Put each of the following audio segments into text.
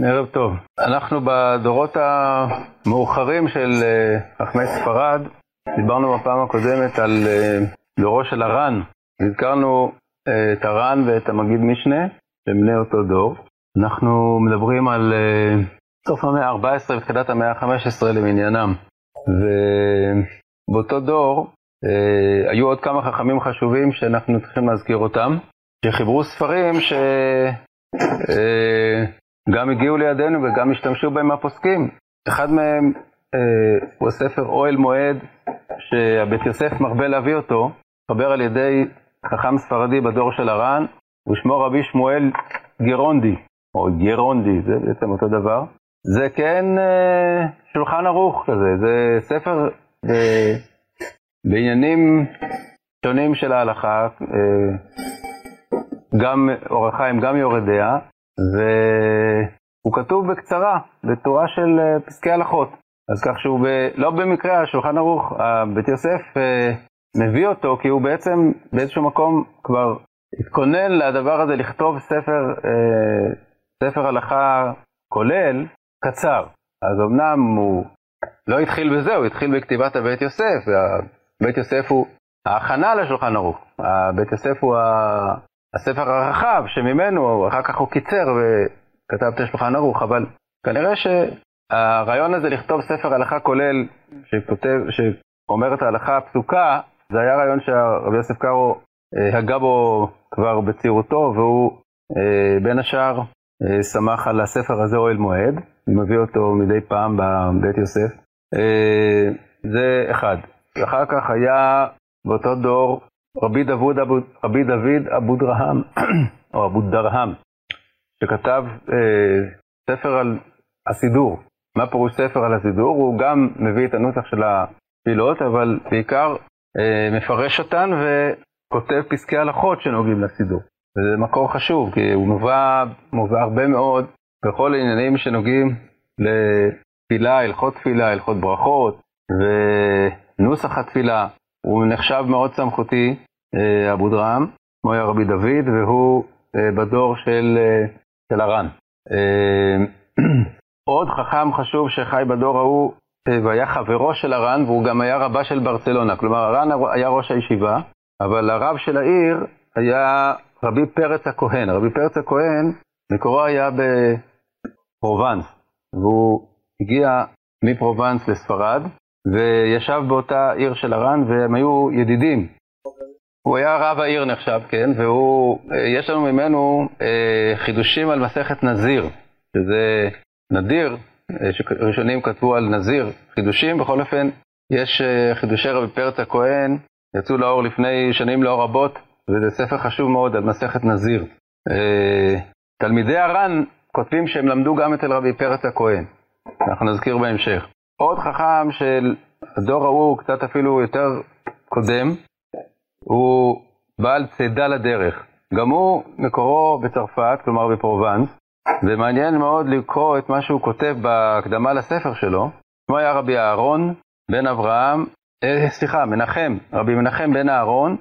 ערב טוב. אנחנו בדורות המאוחרים של חכמי ספרד, דיברנו בפעם הקודמת על דורו של הר"ן. הזכרנו את הר"ן ואת המגיד משנה, שהם בני אותו דור. אנחנו מדברים על סוף המאה ה-14 ותחילת המאה ה-15 למניינם. ובאותו דור היו עוד כמה חכמים חשובים שאנחנו צריכים להזכיר אותם, שחיברו ספרים ש... גם הגיעו לידינו וגם השתמשו בהם הפוסקים. אחד מהם אה, הוא הספר אוהל מועד, שהבית יוסף מרבה להביא אותו, חבר על ידי חכם ספרדי בדור של הר"ן, ושמו רבי שמואל גרונדי, או גרונדי, זה בעצם אותו דבר. זה כן אה, שולחן ערוך כזה, זה ספר אה, בעניינים שונים של ההלכה, אה, גם אור החיים, גם יורדיה, והוא כתוב בקצרה, בתורה של אה, פסקי הלכות. אז כך שהוא ב... לא במקרה, השולחן ערוך, בית יוסף אה, מביא אותו, כי הוא בעצם באיזשהו מקום כבר התכונן לדבר הזה לכתוב ספר, אה, ספר הלכה כולל, קצר. אז אמנם הוא לא התחיל בזה, הוא התחיל בכתיבת הבית יוסף, והבית יוסף הוא ההכנה לשולחן ערוך. הבית יוסף הוא הספר הרחב שממנו, אחר כך הוא קיצר וכתב את השולחן ערוך, אבל כנראה שהרעיון הזה לכתוב ספר הלכה כולל, שכותב, שאומר את ההלכה הפסוקה, זה היה רעיון שהרבי יוסף קארו אה, הגה בו כבר בצעירותו, והוא אה, בין השאר אה, שמח על הספר הזה אוהל מועד, מביא אותו מדי פעם בבית יוסף. זה אחד. ואחר כך היה באותו דור רבי דוד אבו, רבי דוד אבו דרהם, או אבו דרהם, שכתב אה, ספר על הסידור. מה פירוש ספר על הסידור? הוא גם מביא את הנוסח של התפילות, אבל בעיקר אה, מפרש אותן וכותב פסקי הלכות שנוגעים לסידור. וזה מקור חשוב, כי הוא מובא, מובא הרבה מאוד בכל העניינים שנוגעים לתפילה, הלכות תפילה, הלכות ברכות, ונוסח התפילה. הוא נחשב מאוד סמכותי, אה, אבו דרעם, כמו היה רבי דוד, והוא אה, בדור של, אה, של הר"ן. עוד חכם חשוב שחי בדור ההוא, והיה חברו של הר"ן, והוא גם היה רבה של ברצלונה. כלומר, הר"ן היה ראש הישיבה, אבל הרב של העיר היה רבי פרץ הכהן. רבי פרץ הכהן, מקורו היה בפרובנס, והוא הגיע מפרובנס לספרד, וישב באותה עיר של הר"ן, והם היו ידידים. הוא היה רב העיר נחשב, כן, ויש לנו ממנו אה, חידושים על מסכת נזיר, שזה נדיר, אה, שראשונים כתבו על נזיר חידושים, בכל אופן, יש אה, חידושי רבי פרץ הכהן, יצאו לאור לפני שנים לא רבות, וזה ספר חשוב מאוד על מסכת נזיר. אה, תלמידי הר"ן כותבים שהם למדו גם אצל רבי פרץ הכהן, אנחנו נזכיר בהמשך. עוד חכם של הדור ההוא, קצת אפילו יותר קודם, הוא בעל צידה לדרך. גם הוא מקורו בצרפת, כלומר בפרובנס, ומעניין מאוד לקרוא את מה שהוא כותב בהקדמה לספר שלו. שמו היה רבי אהרון בן אברהם, אה, סליחה, מנחם, רבי מנחם בן אהרון,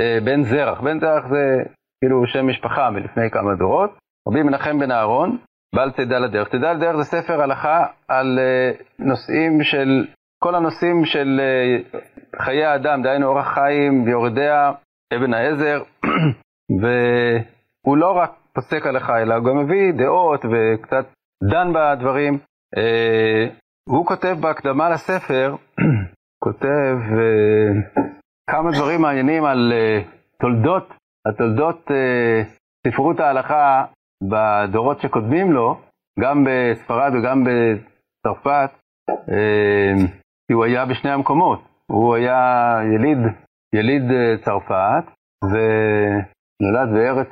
אה, בן זרח. בן זרח זה כאילו שם משפחה מלפני כמה דורות. רבי מנחם בן אהרון, בעל צידה לדרך. צידה לדרך זה ספר הלכה על אה, נושאים של, כל הנושאים של אה, חיי האדם, דהיינו אורח חיים ויורדיה, אבן העזר, והוא לא רק פוסק הלכה, אלא הוא גם מביא דעות וקצת דן בדברים. אה, הוא כותב בהקדמה לספר, כותב כמה דברים מעניינים על תולדות, התולדות ספרות ההלכה בדורות שקודמים לו, גם בספרד וגם בצרפת, אה, כי הוא היה בשני המקומות. הוא היה יליד, יליד אה, צרפת, ונולד בארץ,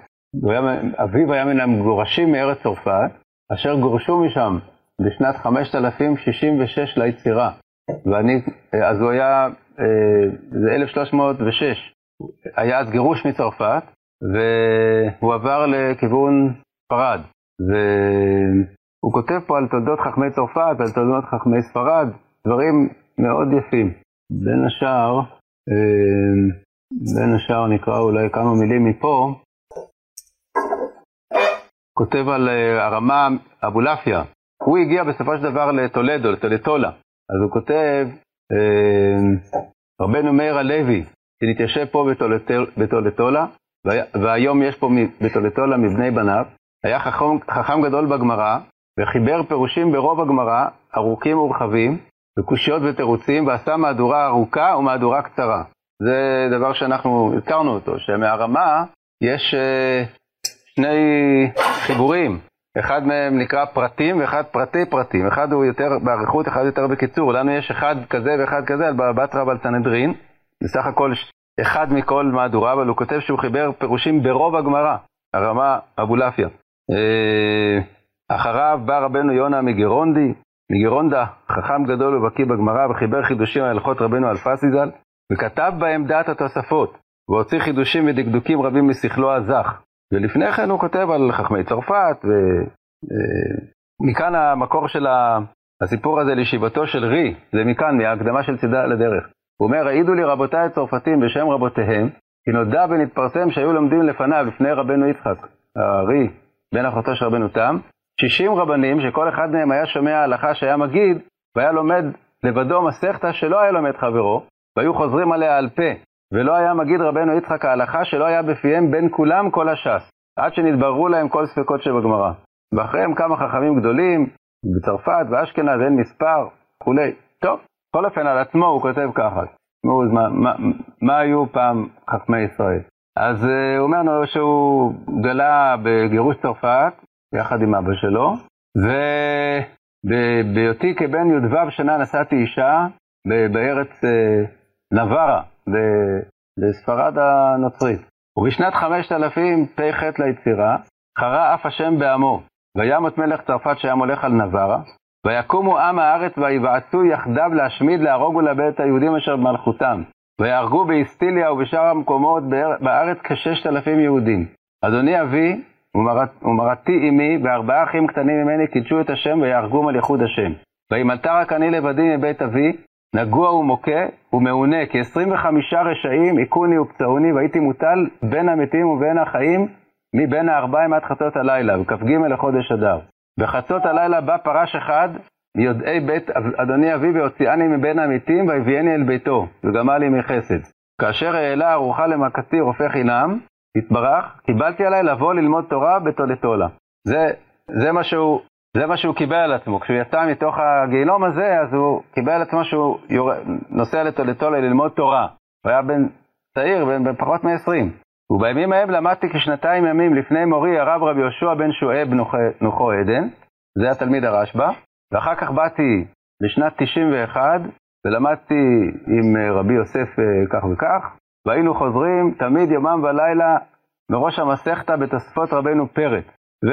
היה, אביו היה מן המגורשים מארץ צרפת, אשר גורשו משם בשנת 5066 ליצירה. ואני, אה, אז הוא היה, זה 1306, היה אז גירוש מצרפת, והוא עבר לכיוון ספרד. והוא כותב פה על תולדות חכמי צרפת ועל תולדות חכמי ספרד, דברים מאוד יפים. בין השאר, אה, בין השאר נקרא אולי כמה מילים מפה. כותב על אה, הרמה אבולעפיה. הוא הגיע בסופו של דבר לטולדו, לטולטולה. אז הוא כותב, אה, רבנו מאיר הלוי, שנתיישב פה בטולטולה, והיום יש פה בטולטולה מבני בניו, היה חכם, חכם גדול בגמרא, וחיבר פירושים ברוב הגמרא, ארוכים ורחבים, וקושיות ותירוצים, ועשה מהדורה ארוכה ומהדורה קצרה. זה דבר שאנחנו הזכרנו אותו, שמהרמה יש uh, שני חיבורים, אחד מהם נקרא פרטים ואחד פרטי פרטים, אחד הוא יותר באריכות, אחד יותר בקיצור, לנו יש אחד כזה ואחד כזה על בבא ועל סנהדרין, בסך הכל אחד מכל מהדורה, אבל הוא כותב שהוא חיבר פירושים ברוב הגמרא, הרמה אבולעפיה. אה, אחריו בא רבנו יונה מגרונדי, מגרונדה, חכם גדול ובקיא בגמרא, וחיבר חידושים על הלכות רבנו אלפסי ז"ל, וכתב בהם דעת התוספות, והוציא חידושים ודקדוקים רבים משכלו הזך. ולפני כן הוא כותב על חכמי צרפת, ומכאן אה, המקור של הסיפור הזה לישיבתו של רי, זה מכאן, מההקדמה של צידה לדרך. הוא אומר, העידו לי רבותיי הצרפתים בשם רבותיהם, כי נודע ונתפרסם שהיו לומדים לפניו, לפני רבנו יצחק, הרי, בן אחותו של רבנו תם, 60 רבנים שכל אחד מהם היה שומע הלכה שהיה מגיד, והיה לומד לבדו מסכתא שלא היה לומד חברו, והיו חוזרים עליה על פה, ולא היה מגיד רבנו יצחק ההלכה שלא היה בפיהם בין כולם כל הש"ס, עד שנתבררו להם כל ספקות שבגמרא. ואחריהם כמה חכמים גדולים, בצרפת, באשכנז, אין מספר, וכולי. טוב, בכל אופן על עצמו הוא כותב ככה, מה, מה, מה היו פעם חכמי ישראל? אז uh, הוא אומר לנו שהוא גלה בגירוש צרפת, יחד עם אבא שלו, ובהיותי כבן י"ו שנה נשאתי אישה בארץ uh, נברה, בספרד הנוצרית. ובשנת 5000 פ"ח ליצירה, חרה אף השם בעמו, וימות מלך צרפת שהיה מולך על נברה, ויקומו עם הארץ ויבעצו יחדיו להשמיד, להרוג ולאבד את היהודים אשר במלכותם. ויהרגו באיסטיליה ובשאר המקומות בארץ כששת אלפים יהודים. אדוני אבי ומרתי אמי וארבעה אחים קטנים ממני קידשו את השם ויהרגום על ייחוד השם. וימלטה רק אני לבדי מבית אבי, נגוע ומוכה ומעונה, כי עשרים וחמישה רשעים הכוני ופצעוני, והייתי מוטל בין המתים ובין החיים, מבין הארבעים עד חצות הלילה, וכ"ג לחודש אדר. בחצות הלילה בא פרש אחד מיודעי בית אדוני אבי והוציאני מבין המתים והביאני אל ביתו, וגמל לי מחסד. כאשר העלה ארוחה למכתי רופא חינם, התברך, קיבלתי עליי לבוא ללמוד תורה בתולתולה. זה, זה, מה שהוא, זה מה שהוא קיבל על עצמו. כשהוא יצא מתוך הגיהינום הזה, אז הוא קיבל על עצמו שהוא יור... נוסע לתולתולה ללמוד תורה. הוא היה בן צעיר, בן, פחות מ-20. ובימים ההם למדתי כשנתיים ימים לפני מורי הרב רבי יהושע בן שואב נוחו עדן, זה התלמיד הרשב"א, ואחר כך באתי לשנת 91 ולמדתי עם רבי יוסף אה, כך וכך, והיינו חוזרים תמיד יומם ולילה מראש המסכתא בתוספות רבנו פרץ. ו...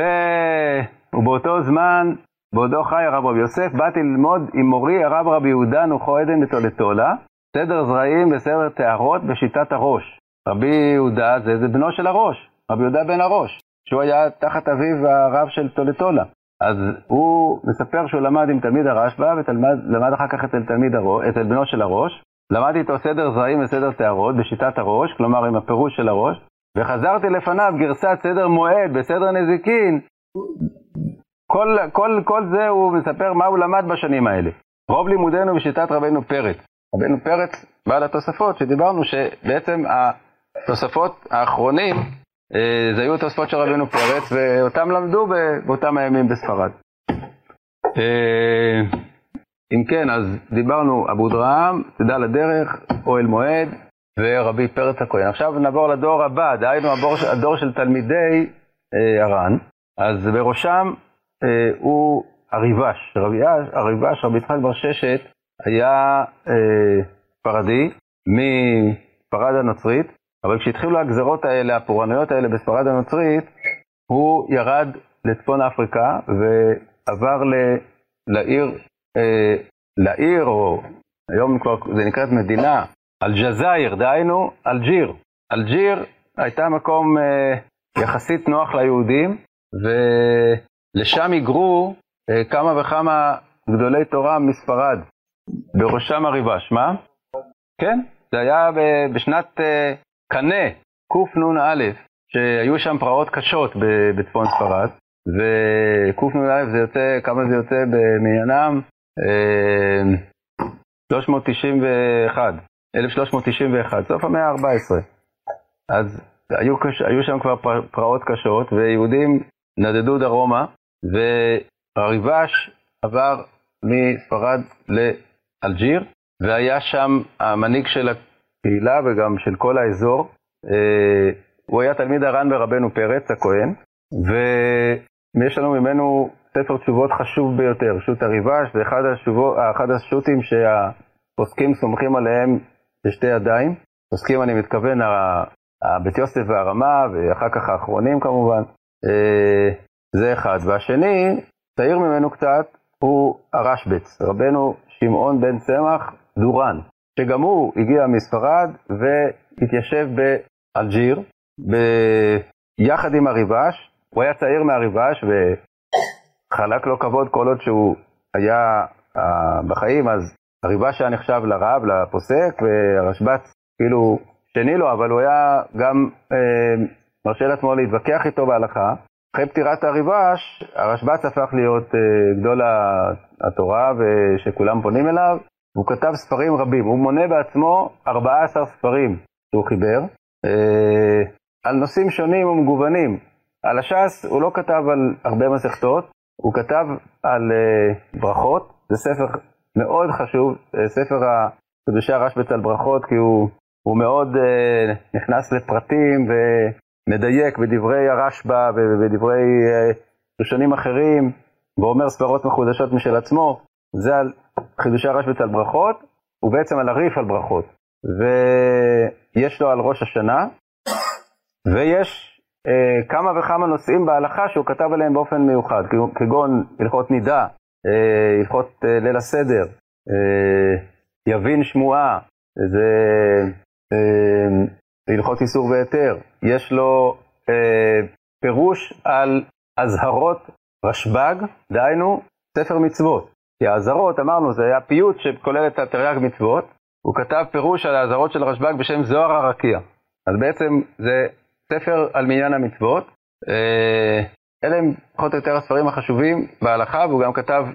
ובאותו זמן, בעודו חי הרב רבי יוסף, באתי ללמוד עם מורי הרב רבי יהודה נוחו עדן בתולתולה, סדר זרעים וסדר טהרות בשיטת הראש. רבי יהודה זה, זה בנו של הראש, רבי יהודה בן הראש, שהוא היה תחת אביו הרב של טולטולה. אז הוא מספר שהוא למד עם תלמיד הרשב"א, ולמד אחר כך אצל, תלמיד הראש, אצל בנו של הראש. למד איתו סדר זרעים וסדר טהרות בשיטת הראש, כלומר עם הפירוש של הראש, וחזרתי לפניו גרסת סדר מועד בסדר נזיקין. כל, כל, כל זה הוא מספר מה הוא למד בשנים האלה. רוב לימודנו בשיטת רבנו פרץ. רבנו פרץ, בעל התוספות, שדיברנו שבעצם התוספות האחרונים, זה היו תוספות של רבינו פרץ, ואותם למדו באותם הימים בספרד. אה, אם כן, אז דיברנו אבו דרעם, צידה לדרך, אוהל מועד ורבי פרץ הכהן. עכשיו נעבור לדור הבא, דהיינו הדור, הדור של תלמידי אה, הר"ן. אז בראשם אה, הוא הריבש, הריבש, רבי יצחק בר ששת, היה אה, ספרדי מספרד הנוצרית, אבל כשהתחילו הגזרות האלה, הפורענויות האלה בספרד הנוצרית, הוא ירד לצפון אפריקה ועבר ל, לעיר, אה, לעיר, או היום כבר זה נקראת מדינה, אלג'זאיר, דהיינו אלג'יר. אלג'יר הייתה מקום אה, יחסית נוח ליהודים, ולשם היגרו אה, כמה וכמה גדולי תורה מספרד, בראשם הריבש. מה? כן, זה היה בשנת אה, קנה, קנ"א, שהיו שם פרעות קשות בצפון ספרד, וקנ"א זה יוצא, כמה זה יוצא במעיינם? 391, 1391, סוף המאה ה-14. אז היו. היו שם כבר פרעות קשות, ויהודים נדדו דרומה, והריבש עבר מספרד לאלג'יר, והיה שם המנהיג של הקהילה וגם של כל האזור. אה, הוא היה תלמיד הר"ן ברבנו פרץ, הכהן, ויש לנו ממנו ספר תשובות חשוב ביותר, שו"ת הריבש, זה אחד, השובו, אחד השו"תים שהפוסקים סומכים עליהם בשתי ידיים. פוסקים, אני מתכוון, בית יוסף והרמה, ואחר כך האחרונים כמובן. אה, זה אחד. והשני, צעיר ממנו קצת, הוא הרשב"ץ, רבנו שמעון בן צמח דורן, שגם הוא הגיע מספרד והתיישב באלג'יר. יחד עם הריבש. הוא היה צעיר מהריבש וחלק לו כבוד כל עוד שהוא היה uh, בחיים, אז הריבש היה נחשב לרב, לפוסק, והרשב"ץ כאילו שני לו, אבל הוא היה גם uh, מרשה לעצמו להתווכח איתו בהלכה. אחרי פטירת הריבש, הרשב"ץ הפך להיות uh, גדול התורה ושכולם פונים אליו, והוא כתב ספרים רבים. הוא מונה בעצמו 14 ספרים שהוא חיבר, uh, על נושאים שונים ומגוונים. על הש"ס הוא לא כתב על הרבה מסכתות, הוא כתב על uh, ברכות, זה ספר מאוד חשוב, ספר קדושי הרשב"ץ על ברכות, כי הוא, הוא מאוד uh, נכנס לפרטים ו... מדייק בדברי הרשב"א ובדברי אה, ראשונים אחרים, ואומר סברות מחודשות משל עצמו, זה על חידושי הרשב"א על ברכות, הוא בעצם על הריף על ברכות. ויש לו על ראש השנה, ויש אה, כמה וכמה נושאים בהלכה שהוא כתב עליהם באופן מיוחד, כגון הלכות נידה, אה, הלכות אה, ליל הסדר, אה, יבין שמועה, זה אה, בהלכות איסור והיתר. יש לו אה, פירוש על אזהרות רשב"ג, דהיינו ספר מצוות. כי האזהרות, אמרנו, זה היה פיוט שכולל את התרי"ג מצוות. הוא כתב פירוש על האזהרות של רשב"ג בשם זוהר הרקיע. אז בעצם זה ספר על מניין המצוות. אה, אלה הם פחות או יותר הספרים החשובים בהלכה, והוא גם כתב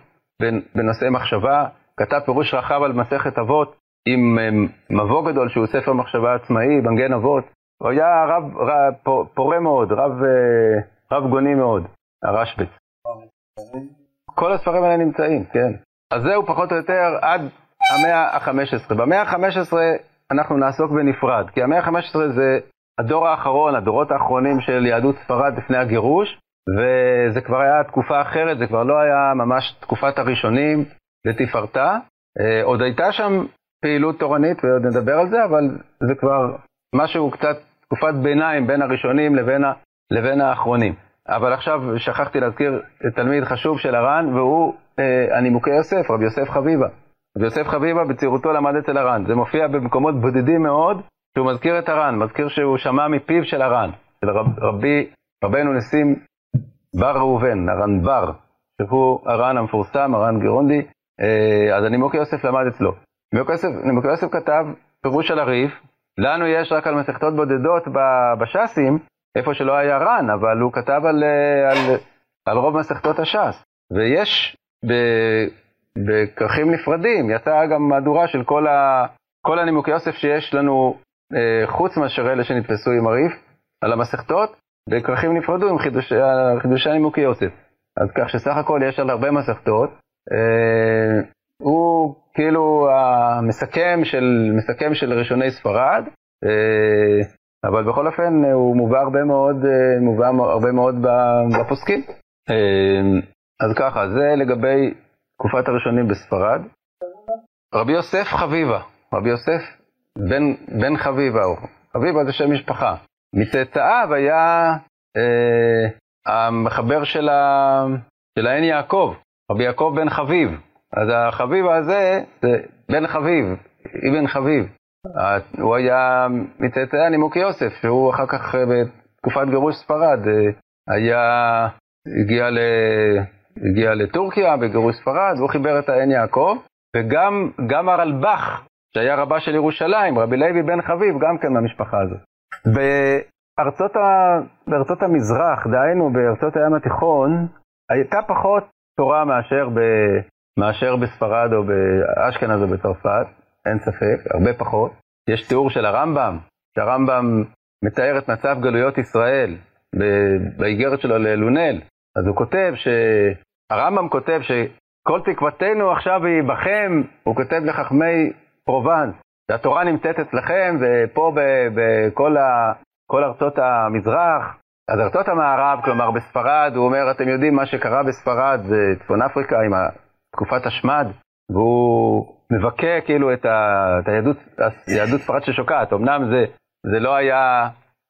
בנושאי מחשבה, כתב פירוש רחב על מסכת אבות, עם מבוא גדול שהוא ספר מחשבה עצמאי, מנגן אבות. הוא היה רב, רב פורה מאוד, רב, אה, רב גוני מאוד, הרשב"ץ. כל הספרים האלה נמצאים, כן. אז זהו פחות או יותר עד המאה ה-15. במאה ה-15 אנחנו נעסוק בנפרד, כי המאה ה-15 זה הדור האחרון, הדורות האחרונים של יהדות ספרד לפני הגירוש, וזה כבר היה תקופה אחרת, זה כבר לא היה ממש תקופת הראשונים לתפארתה. אה, עוד הייתה שם פעילות תורנית, ועוד נדבר על זה, אבל זה כבר משהו קצת תקופת ביניים בין הראשונים לבין, ה, לבין האחרונים. אבל עכשיו שכחתי להזכיר תלמיד חשוב של הר"ן, והוא אה, הנימוקי יוסף, רבי יוסף חביבה. רבי יוסף חביבה בצעירותו למד אצל הר"ן. זה מופיע במקומות בודדים מאוד, שהוא מזכיר את הר"ן, מזכיר שהוא שמע מפיו של הר"ן, של רב, רבי, רבנו נסים בר ראובן, הר"ן בר, שהוא הר"ן המפורסם, הר"ן גירונדי, אה, אז הנימוקי יוסף למד אצלו. נימוקי יוסף כתב פירוש על הריף, לנו יש רק על מסכתות בודדות בש"סים, איפה שלא היה ר"ן, אבל הוא כתב על, אה, על, על רוב מסכתות הש"ס. ויש בכרכים נפרדים, יצאה גם מהדורה של כל, ה, כל הנימוקי יוסף שיש לנו, אה, חוץ מאשר אלה שנתפסו עם הריף, על המסכתות, בכרכים נפרדו עם חידושי, חידושי נימוקי יוסף. אז כך שסך הכל יש על הרבה מסכתות. אה, הוא כאילו המסכם של, מסכם של ראשוני ספרד, אה, אבל בכל אופן הוא מובא הרבה מאוד, אה, מובא הרבה מאוד בפוסקים. אה, אז ככה, זה לגבי תקופת הראשונים בספרד. רבי יוסף חביבה, רבי יוסף בן, בן חביבה, חביבה זה שם משפחה. מצאצאיו היה אה, המחבר של, ה, של העין יעקב, רבי יעקב בן חביב. אז החביב הזה זה בן חביב, אבן חביב. הוא היה מצאצאי הנימוקי יוסף, שהוא אחר כך אה, בתקופת גירוש ספרד אה, היה, הגיע, ל, הגיע לטורקיה בגירוש ספרד, והוא חיבר את העין יעקב, וגם הרלב"ח, שהיה רבה של ירושלים, רבי לוי בן חביב, גם כן מהמשפחה הזאת. ארצות, ה... בארצות המזרח, דהיינו בארצות הים התיכון, הייתה פחות תורה מאשר, ב... מאשר בספרד או באשכנז או בצרפת, אין ספק, הרבה פחות. יש תיאור של הרמב"ם, שהרמב"ם מתאר את מצב גלויות ישראל באיגרת שלו לאלונל. אז הוא כותב ש... הרמב"ם כותב שכל תקוותנו עכשיו היא בכם, הוא כותב לחכמי פרובנס, שהתורה נמצאת אצלכם, ופה בכל ה... ארצות המזרח, אז ארצות המערב, כלומר בספרד, הוא אומר, אתם יודעים מה שקרה בספרד, זה צפון אפריקה עם תקופת השמד, והוא מבכה כאילו את, ה, את היהדות, היהדות ספרד ששוקעת. אמנם זה, זה לא היה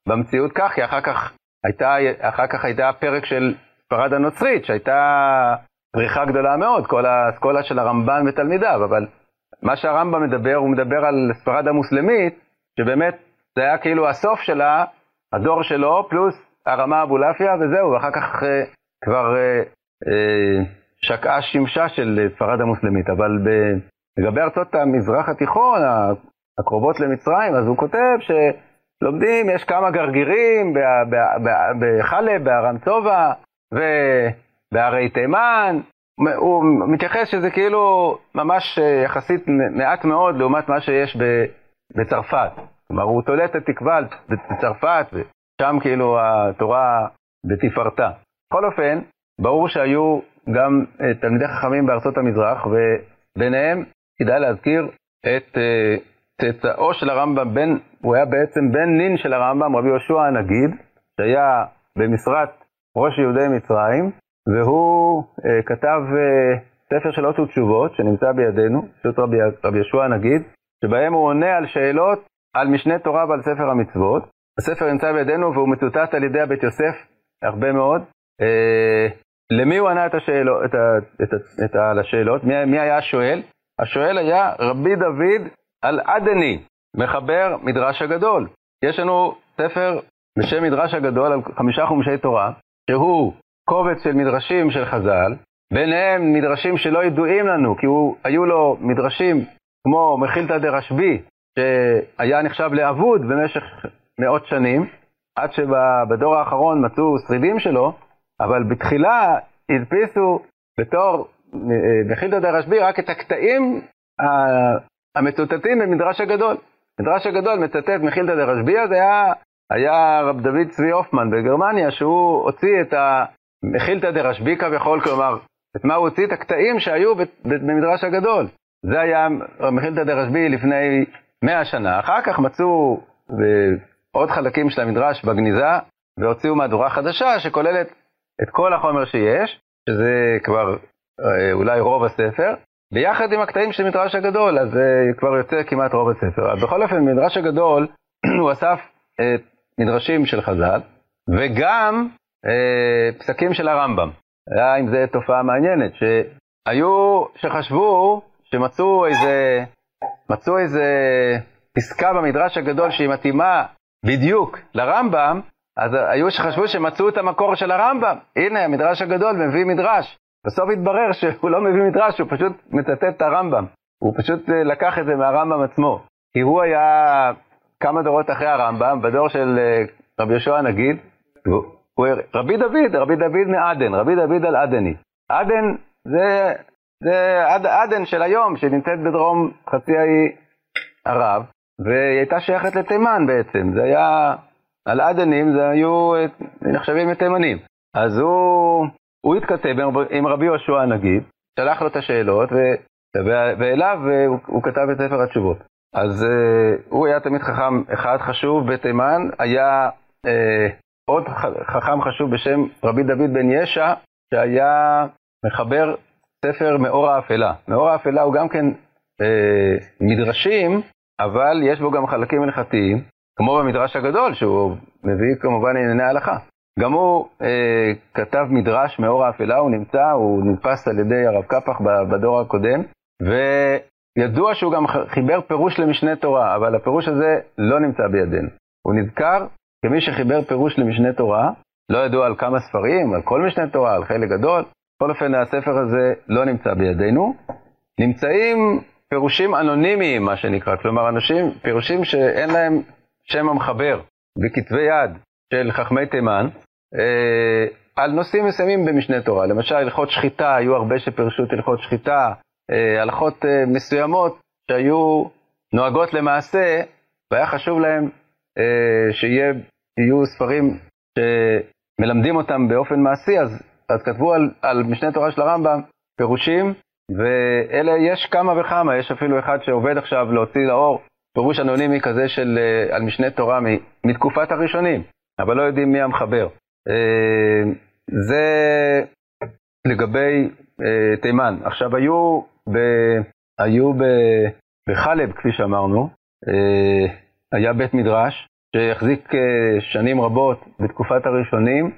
במציאות כך, כי אחר כך הייתה, אחר כך הייתה פרק של ספרד הנוצרית, שהייתה פריחה גדולה מאוד, כל האסכולה של הרמב"ן ותלמידיו, אבל מה שהרמב"ם מדבר, הוא מדבר על ספרד המוסלמית, שבאמת זה היה כאילו הסוף שלה, הדור שלו, פלוס הרמה אבולעפיה, וזהו, ואחר כך אה, כבר אה, אה, שקעה שמשה של ספרד המוסלמית. אבל ב, לגבי ארצות המזרח התיכון, הקרובות למצרים, אז הוא כותב שלומדים, יש כמה גרגירים בחלב, בארנצובה ובהרי תימן. הוא מתייחס שזה כאילו ממש אה, יחסית מעט מאוד לעומת מה שיש בצרפת. כלומר, הוא תולה את התקווה בצרפת, ושם כאילו התורה בתפארתה. בכל אופן, ברור שהיו גם אה, תלמידי חכמים בארצות המזרח, וביניהם כדאי להזכיר את אה, צאצאו של הרמב"ם, בן, הוא היה בעצם בן נין של הרמב"ם, רבי יהושע הנגיד, שהיה במשרת ראש יהודי מצרים, והוא uh, כתב uh, ספר שאלות ותשובות שנמצא בידינו, פשוט רבי, רבי יהושע הנגיד, שבהם הוא עונה על שאלות על משנה תורה ועל ספר המצוות. הספר נמצא בידינו והוא מצוטט על ידי הבית יוסף הרבה מאוד. Uh, למי הוא ענה את השאלות, את ה, את ה, את ה, על השאלות? מי, מי היה השואל? השואל היה רבי דוד אל-עדני, מחבר מדרש הגדול. יש לנו ספר בשם מדרש הגדול על חמישה חומשי תורה, שהוא קובץ של מדרשים של חז"ל, ביניהם מדרשים שלא ידועים לנו, כי הוא, היו לו מדרשים כמו מחילתא דרשב"י, שהיה נחשב לאבוד במשך מאות שנים, עד שבדור האחרון מצאו שרידים שלו, אבל בתחילה הדפיסו בתור אה, מחילתא דרשב"י רק את הקטעים המצוטטים במדרש הגדול. מדרש הגדול מצטט מחילתא דרשב"י, אז היה, היה רב דוד צבי הופמן בגרמניה, שהוא הוציא את המחילתא דרשב"י כביכול, כלומר, את מה הוא הוציא? את הקטעים שהיו במדרש הגדול. זה היה מחילתא דרשב"י לפני מאה שנה. אחר כך מצאו עוד חלקים של המדרש בגניזה, והוציאו מהדורה חדשה שכוללת את כל החומר שיש, שזה כבר אה, אולי רוב הספר, ביחד עם הקטעים של מדרש הגדול, אז זה כבר יוצא כמעט רוב הספר. בכל אופן, מדרש הגדול, הוא אסף את מדרשים של חז"ל, וגם אה, פסקים של הרמב"ם. היה עם זה תופעה מעניינת, שהיו, שחשבו, שמצאו איזה, מצאו איזה פסקה במדרש הגדול שהיא מתאימה בדיוק לרמב"ם, אז היו שחשבו שמצאו את המקור של הרמב"ם. הנה, המדרש הגדול מביא מדרש. בסוף התברר שהוא לא מביא מדרש, הוא פשוט מצטט את הרמב"ם. הוא פשוט אה, לקח את זה מהרמב"ם עצמו. כי הוא היה כמה דורות אחרי הרמב"ם, בדור של אה, רבי יהושע הנגיד, הוא רבי דוד, רבי דוד מעדן, רבי דוד על עדני. עדן זה, זה עד, עדן של היום, שנמצאת בדרום חצי האי ערב, והיא הייתה שייכת לתימן בעצם. זה היה, על עדנים זה היו נחשבים לתימנים. אז הוא, הוא התכתב עם רבי יהושע הנגיד, שלח לו את השאלות, ו, ואליו הוא, הוא כתב את ספר התשובות. אז uh, הוא היה תמיד חכם אחד חשוב בתימן, היה uh, עוד חכם חשוב בשם רבי דוד בן ישע, שהיה מחבר ספר מאור האפלה. מאור האפלה הוא גם כן אה, מדרשים, אבל יש בו גם חלקים הלכתיים, כמו במדרש הגדול, שהוא מביא כמובן ענייני הלכה. גם הוא אה, כתב מדרש מאור האפלה, הוא נמצא, הוא נתפס על ידי הרב קפח בדור הקודם, וידוע שהוא גם חיבר פירוש למשנה תורה, אבל הפירוש הזה לא נמצא בידינו. הוא נזכר כמי שחיבר פירוש למשנה תורה, לא ידוע על כמה ספרים, על כל משנה תורה, על חלק גדול. בכל אופן, הספר הזה לא נמצא בידינו. נמצאים פירושים אנונימיים, מה שנקרא, כלומר, אנשים, פירושים שאין להם שם המחבר, בכתבי יד. של חכמי תימן על נושאים מסוימים במשנה תורה. למשל, הלכות שחיטה, היו הרבה שפירשו את הלכות שחיטה, אה, הלכות אה, מסוימות שהיו נוהגות למעשה, והיה חשוב להם אה, שיהיו ספרים שמלמדים אותם באופן מעשי, אז, אז כתבו על, על משנה תורה של הרמב"ם פירושים, ואלה יש כמה וכמה, יש אפילו אחד שעובד עכשיו להוציא לאור פירוש אנונימי כזה של, על משנה תורה מתקופת הראשונים, אבל לא יודעים מי המחבר. זה לגבי תימן. עכשיו, היו, ב, היו ב, בחלב, כפי שאמרנו, היה בית מדרש שהחזיק אה, שנים רבות בתקופת הראשונים.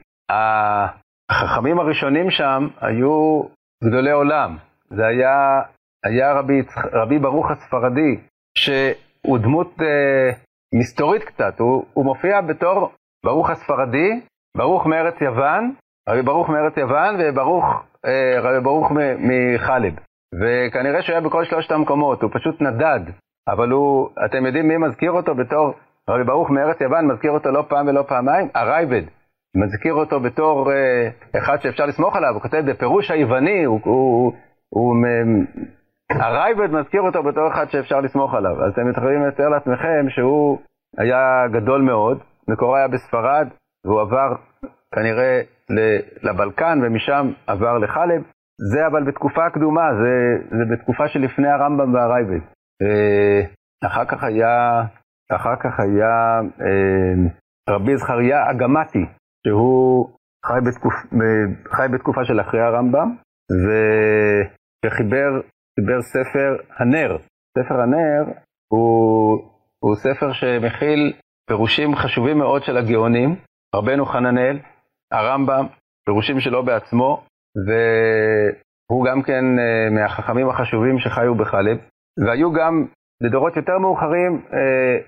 החכמים הראשונים שם היו גדולי עולם. זה היה, היה רבי, רבי ברוך הספרדי, שהוא דמות אה, מסתורית קצת, הוא, הוא מופיע בתור ברוך הספרדי, ברוך מארץ יוון, רבי ברוך מארץ יוון וברוך אה, רבי ברוך מחלב. וכנראה שהוא היה בכל שלושת המקומות, הוא פשוט נדד, אבל הוא, אתם יודעים מי מזכיר אותו בתור רבי ברוך מארץ יוון מזכיר אותו לא פעם ולא פעמיים, הרייבד. מזכיר אותו בתור אה, אחד שאפשר לסמוך עליו, הוא כותב בפירוש היווני, הוא, הוא, הוא, הרייבד מזכיר אותו בתור אחד שאפשר לסמוך עליו. אז אתם יכולים לתאר לעצמכם שהוא היה גדול מאוד, מקורו היה בספרד, והוא עבר כנראה לבלקן ומשם עבר לחלב. זה אבל בתקופה קדומה, זה, זה בתקופה שלפני הרמב"ם והרייבד. אה, אחר כך היה אחר כך היה אה, רבי זכריה אגמתי, שהוא חי, בתקופ, חי בתקופה של אחרי הרמב"ם, וחיבר ספר הנר. ספר הנר הוא, הוא ספר שמכיל פירושים חשובים מאוד של הגאונים, רבנו חננאל, הרמב"ם, פירושים שלו בעצמו, והוא גם כן אה, מהחכמים החשובים שחיו בחלב, והיו גם לדורות יותר מאוחרים אה,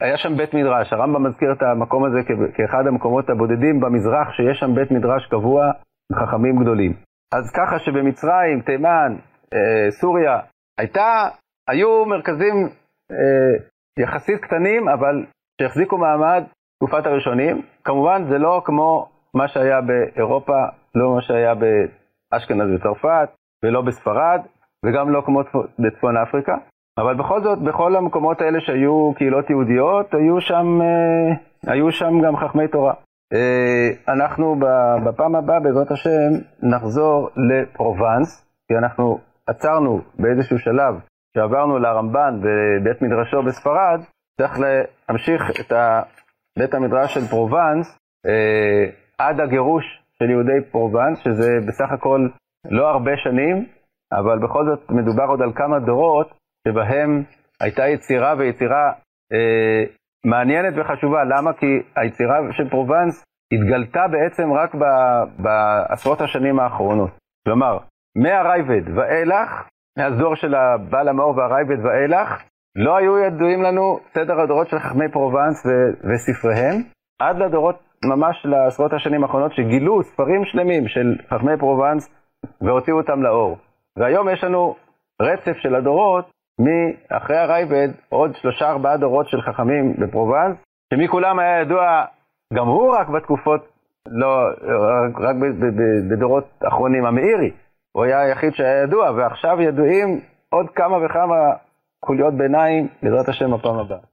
היה שם בית מדרש, הרמב"ם מזכיר את המקום הזה כאחד המקומות הבודדים במזרח שיש שם בית מדרש קבוע חכמים גדולים. אז ככה שבמצרים, תימן, אה, סוריה, הייתה, היו מרכזים יחסית קטנים, אבל שהחזיקו מעמד תקופת הראשונים. כמובן זה לא כמו מה שהיה באירופה, לא מה שהיה באשכנז וצרפת, ולא בספרד, וגם לא כמו בצפון אפריקה. אבל בכל זאת, בכל המקומות האלה שהיו קהילות יהודיות, היו שם, אה, היו שם גם חכמי תורה. אה, אנחנו בפעם הבאה, בעזרת השם, נחזור לפרובנס, כי אנחנו עצרנו באיזשהו שלב, שעברנו לרמב"ן בבית מדרשו בספרד, צריך להמשיך את בית המדרש של פרובנס אה, עד הגירוש של יהודי פרובנס, שזה בסך הכל לא הרבה שנים, אבל בכל זאת מדובר עוד על כמה דורות שבהם הייתה יצירה ויצירה אה, מעניינת וחשובה. למה? כי היצירה של פרובנס התגלתה בעצם רק ב, בעשרות השנים האחרונות. כלומר, מהראב"ד ואילך, מהדור של הבעל המאור והראב"ד ואילך, לא היו ידועים לנו סדר הדורות של חכמי פרובנס ו- וספריהם, עד לדורות, ממש לעשרות השנים האחרונות, שגילו ספרים שלמים של חכמי פרובנס והוציאו אותם לאור. והיום יש לנו רצף של הדורות מאחרי הרייבד עוד שלושה ארבעה דורות של חכמים בפרובנס, שמכולם היה ידוע גם הוא רק בתקופות, לא, רק בדורות אחרונים, המאירי, הוא היה היחיד שהיה ידוע, ועכשיו ידועים עוד כמה וכמה חוליות ביניים, בעזרת השם, בפעם הבאה.